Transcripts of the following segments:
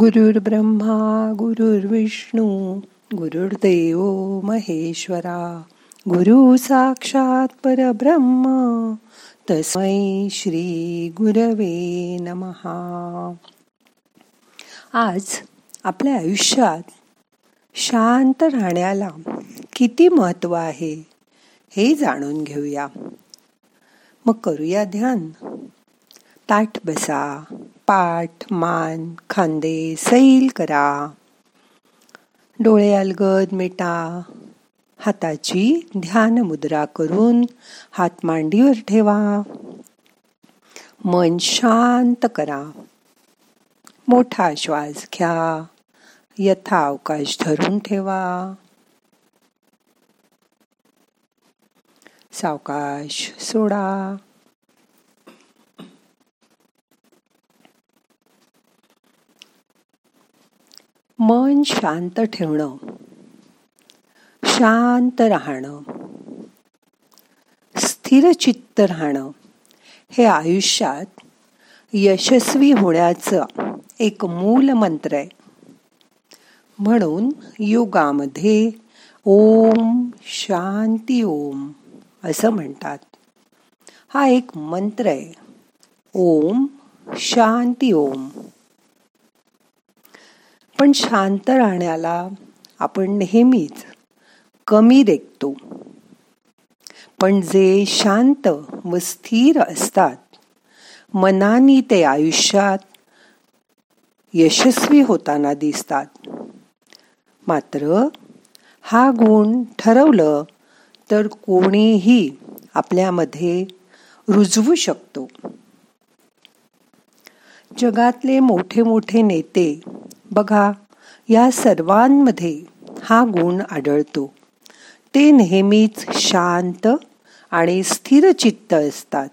गुरुर् ब्रह्मा गुरुर्विष्णू गुरुर्देव महेश्वरा गुरु साक्षात परब्रह्म तस्मै श्री गुरवे नमहा आज आपल्या आयुष्यात शांत राहण्याला किती महत्त्व आहे हे जाणून घेऊया. मग करूया ध्यान. ताठ बसा. पाठ मान खांदे सैल करा. डोळे अलगद मिटा. हाताची ध्यान मुद्रा करून हात मांडीवर ठेवा. मन शांत करा. मोठा श्वास घ्या. यथा अवकाश धरून ठेवा. सावकाश सोडा. मन शांत ठेवणं शांत राहणं स्थिर चित्त राहणं हे आयुष्यात यशस्वी होण्याचं एक मूल मंत्र आहे. म्हणून योगामध्ये ओम शांती ओम असं म्हणतात. हा एक मंत्र आहे. ओम शांती ओम. पण शांत राहण्याला आपण नेहमीच कमी देखतो. पण जे शांत व स्थिर असतात मनानी ते आयुष्यात यशस्वी होताना दिसतात. मात्र हा गुण ठरवलं तर कोणीही आपल्यामध्ये रुजवू शकतो. जगातले मोठे मोठे नेते बघा या सर्वांमध्ये हा गुण आढळतो. ते नेहमीच शांत आणि स्थिरचित्त असतात.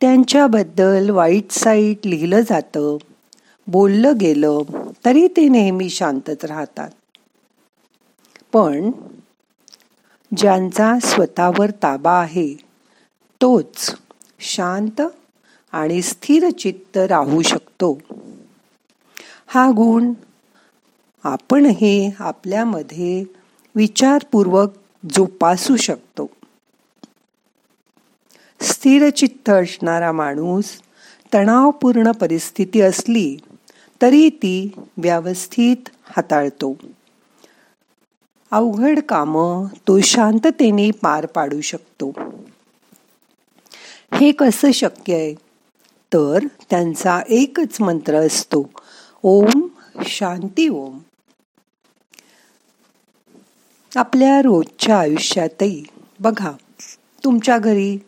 त्यांच्याबद्दल वाईट साईट लिहिलं जातं बोललं गेलं तरी ते नेहमी शांतच राहतात. पण ज्यांचा स्वतःवर ताबा आहे तोच शांत आणि स्थिरचित्त राहू शकतो. हा गुण आपणही आपल्यामध्ये विचारपूर्वक जोपासू शकतो. स्थिरचित्त असणारा माणूस तणावपूर्ण परिस्थिती असली तरी ती व्यवस्थित हाताळतो. अवघड काम तो शांततेने पार पाडू शकतो. हे कसं शक्य आहे? तर त्यांचा एकच मंत्र असतो ओम शांती ओम. आपल्या रोजच्या आयुष्यातही बघा तुमच्या घरी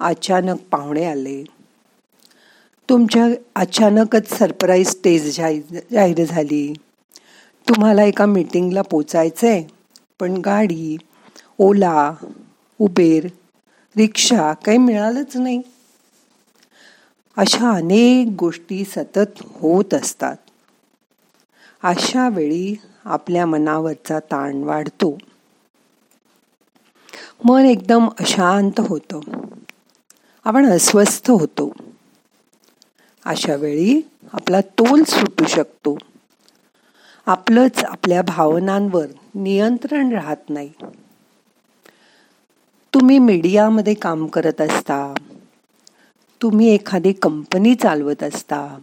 अचानक पाहुणे आले. तुमच्या अचानकच सरप्राईज स्टेज जाहीर झाली. तुम्हाला एका मीटिंगला पोचायचं आहे पण गाडी ओला उबेर रिक्षा काही मिळालंच नाही. अशा अनेक गोष्टी सतत होत असतात. अशा वेळी आपल्या मनावरचा ताण वाढतो. मन एकदम अशांत होतं. आपण अस्वस्थ होतो. अशा वेळी आपला तोल सुटू शकतो. आपलंच आपल्या भावनांवर नियंत्रण राहत नाही. तुम्ही मीडियामध्ये काम करत असता. तुम्ही एखादी कंपनी चालवत असता.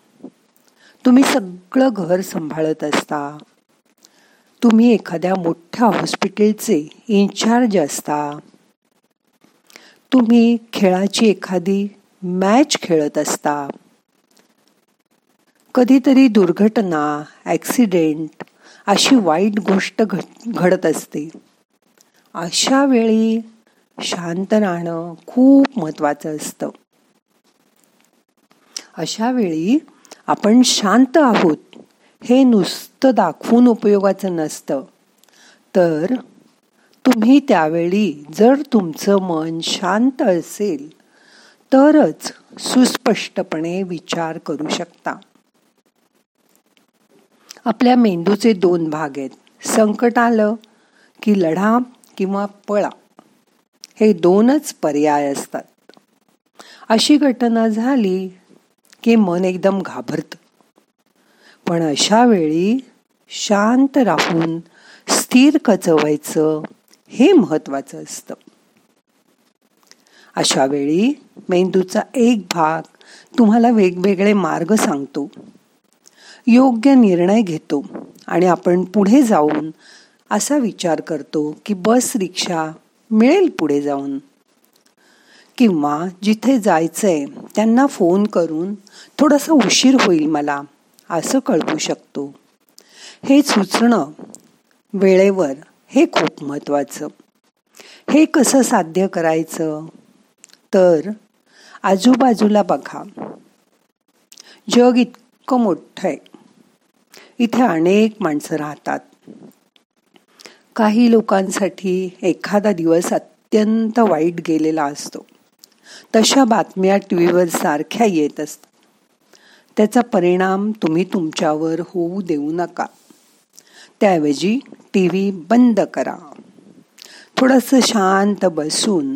तुम्ही सगळं घर सांभाळत असता. तुम्ही एखाद्या मोठ्या हॉस्पिटलचे इन्चार्ज असता. तुम्ही खेळाची एखादी मॅच खेळत असता. कधीतरी दुर्घटना ॲक्सिडेंट अशी वाईट गोष्ट घडत असते. अशा वेळी शांत राहणं खूप महत्त्वाचं असतं. अशा वेळी आपण शांत आहोत. हे नुसतं दाखवून उपयोगाचं नसतं. तर तुम्ही त्यावेळी जर तुमचं मन शांत असेल तरच सुस्पष्टपणे विचार करू शकता. आपल्या मेंदूचे दोन भाग आहेत. संकट आलं की लढा किंवा पळा. हे दोनच पर्याय असतात. अशी घटना झाली की मन एकदम घाबरत. पण अशा वेळी शांत राहून स्थिर कचवायचं हे महत्वाचं असतं. अशा वेळी मेंदूचा एक भाग तुम्हाला वेगवेगळे मार्ग सांगतो. योग्य निर्णय घेतो आणि आपण पुढे जाऊन असा विचार करतो की बस रिक्षा मिळेल पुढे जाऊन. किंवा जिथे जायचंय त्यांना फोन करून थोडासा उशीर होईल मला असं कळवू शकतो. हे सुचणं वेळेवर हे खूप महत्वाचं. हे कसं साध्य करायचं? तर आजूबाजूला बघा. जग इतकं मोठं आहे. इथे अनेक माणसं राहतात. काही लोकांसाठी एखादा दिवस अत्यंत वाईट गेलेला असतो. तशा बातम्या टी व्हीवर सारख्या येत असतात. त्याचा परिणाम तुम्ही तुमच्यावर होऊ देऊ नका. त्याऐवजी टी व्ही बंद करा. थोडंसं शांत बसून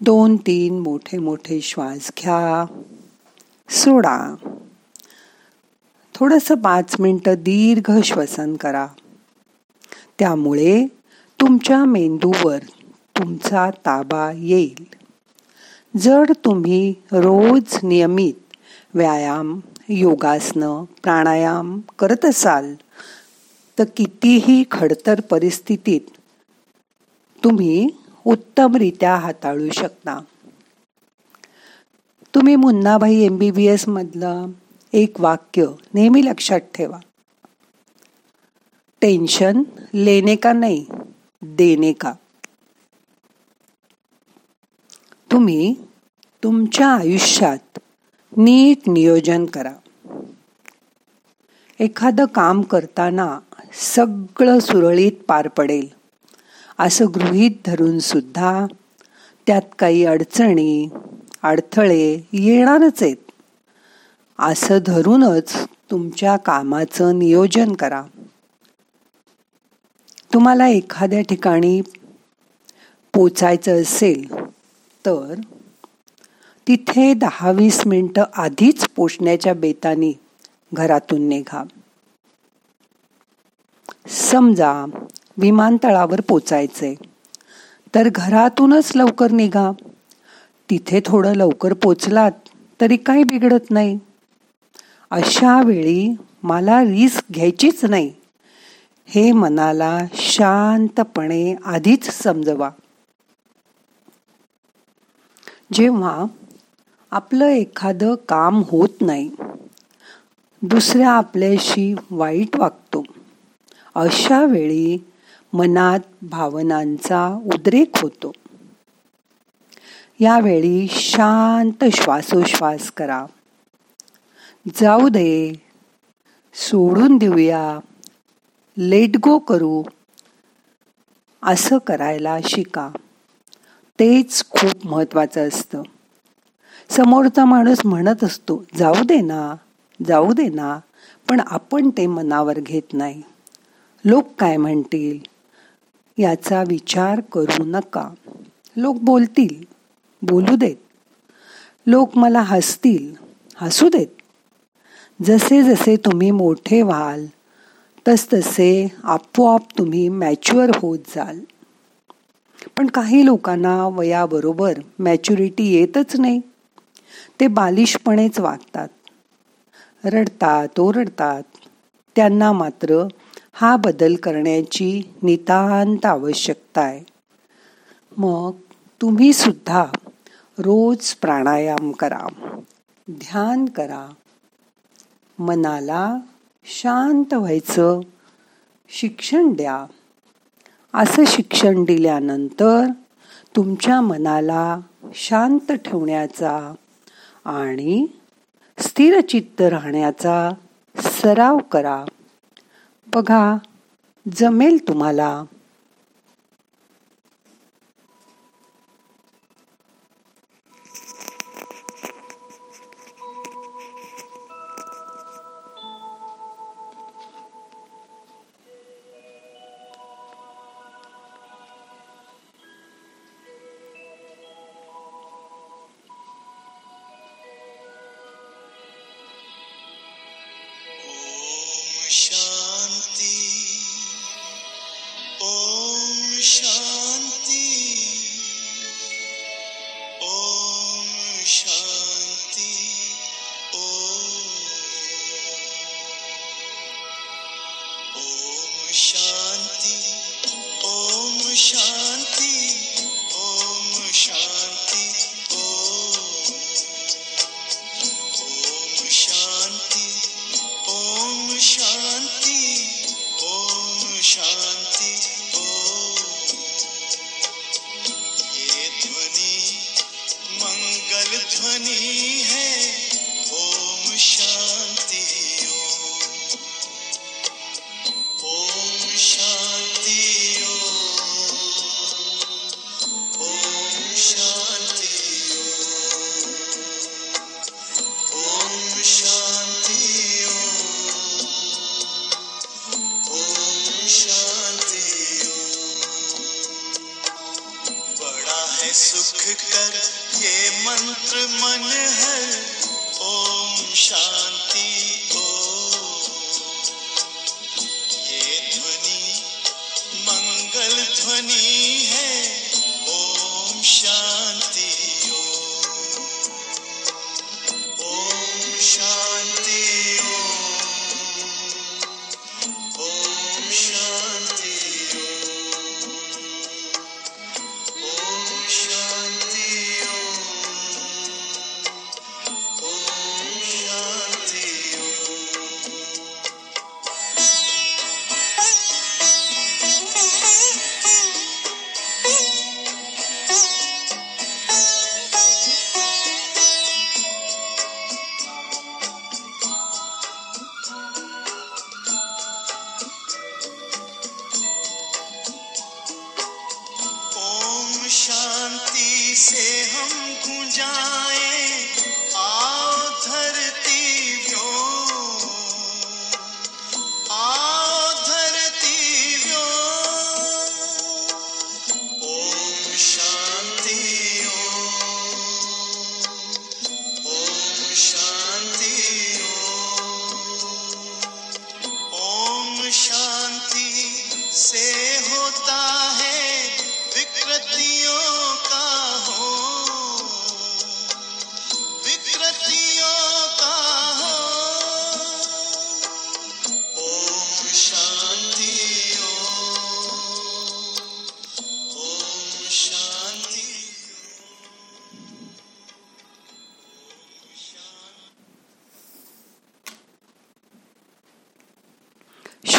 दोन तीन मोठे मोठे श्वास घ्या. सोडा. थोडंसं पाच मिनटं दीर्घ श्वसन करा. त्यामुळे तुमच्या मेंदूवर तुमचा ताबा येईल. जर तुम्ही रोज नियमित व्यायाम योगासनं प्राणायाम करत असाल तर कितीही खडतर परिस्थितीत तुम्ही उत्तमरित्या हाताळू शकता. तुम्ही मुन्नाभाई एम बी बी एसमधलं एक वाक्य नेहमी लक्षात ठेवा. टेन्शन लेने का नाही देने का? तुम्ही तुमच्या आयुष्यात नीट नियोजन करा. एखादं काम करताना सगळं सुरळीत पार पडेल. असं गृहीत धरून सुद्धा त्यात काही अडचणी अडथळे येणारच आहेत. असं धरूनच तुमच्या कामाचं नियोजन करा. तुम्हाला एखाद्या ठिकाणी पोचायचं असेल तर तिथे दहा वीस मिनटं आधीच पोचण्याच्या बेतानी घरातून निघा. समजा विमानतळावर पोचायचंय तर घरातूनच लवकर निघा. तिथे थोडं लवकर पोचलात तरी काही बिघडत नाही. अशा वेळी मला रिस्क घ्यायचीच नाही. हे मनाला शांतपणे आधीच समजवा. जेव्हा आपलं एखादं काम होत नाही दुसऱ्या आपल्याशी वाईट वागतो. अशा वेळी मनात भावनांचा उद्रेक होतो. यावेळी शांत श्वासोश्वास करा. जाऊ दे सोडून देऊया लेट गो करू. असं करायला शिका. तेच खूप महत्वाचं असतं. समोरचा माणूस म्हणत असतो जाऊ दे ना जाऊ दे ना पण आपण ते मनावर घेत नाही. लोक काय म्हणतील? याचा विचार करू नका. लोक बोलतील बोलू देत. लोक मला हसतील हसू देत. जसे जसे तुम्ही मोठे व्हाल तसतसे आपोआप तुम्ही मॅच्युअर होत जाल. पण काही लोकांना वयाबरोबर मॅच्युरिटी येतच नाही. ते बालिशपणेच वागतात. रडतात ओरडतात. त्यांना मात्र हा बदल करण्याची नितांत आवश्यकता आहे. मग तुम्ही सुद्धा रोज प्राणायाम करा. ध्यान करा. मनाला शांत व्हायचं. शिक्षण द्या. असं शिक्षण दिल्यानंतर तुमच्या मनाला शांत ठेवण्याचा आणि स्थिरचित्त राहण्याचा सराव करा. बघा जमेल तुम्हाला. ध्वनि है। ओम शांति ओम। ओम शांति ओम। ओम शांति ओम। शांति ओम। ओम शांति बड़ा है सुख कर ये मंत्र मन है ओम शांति। शांति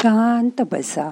शांत बसा.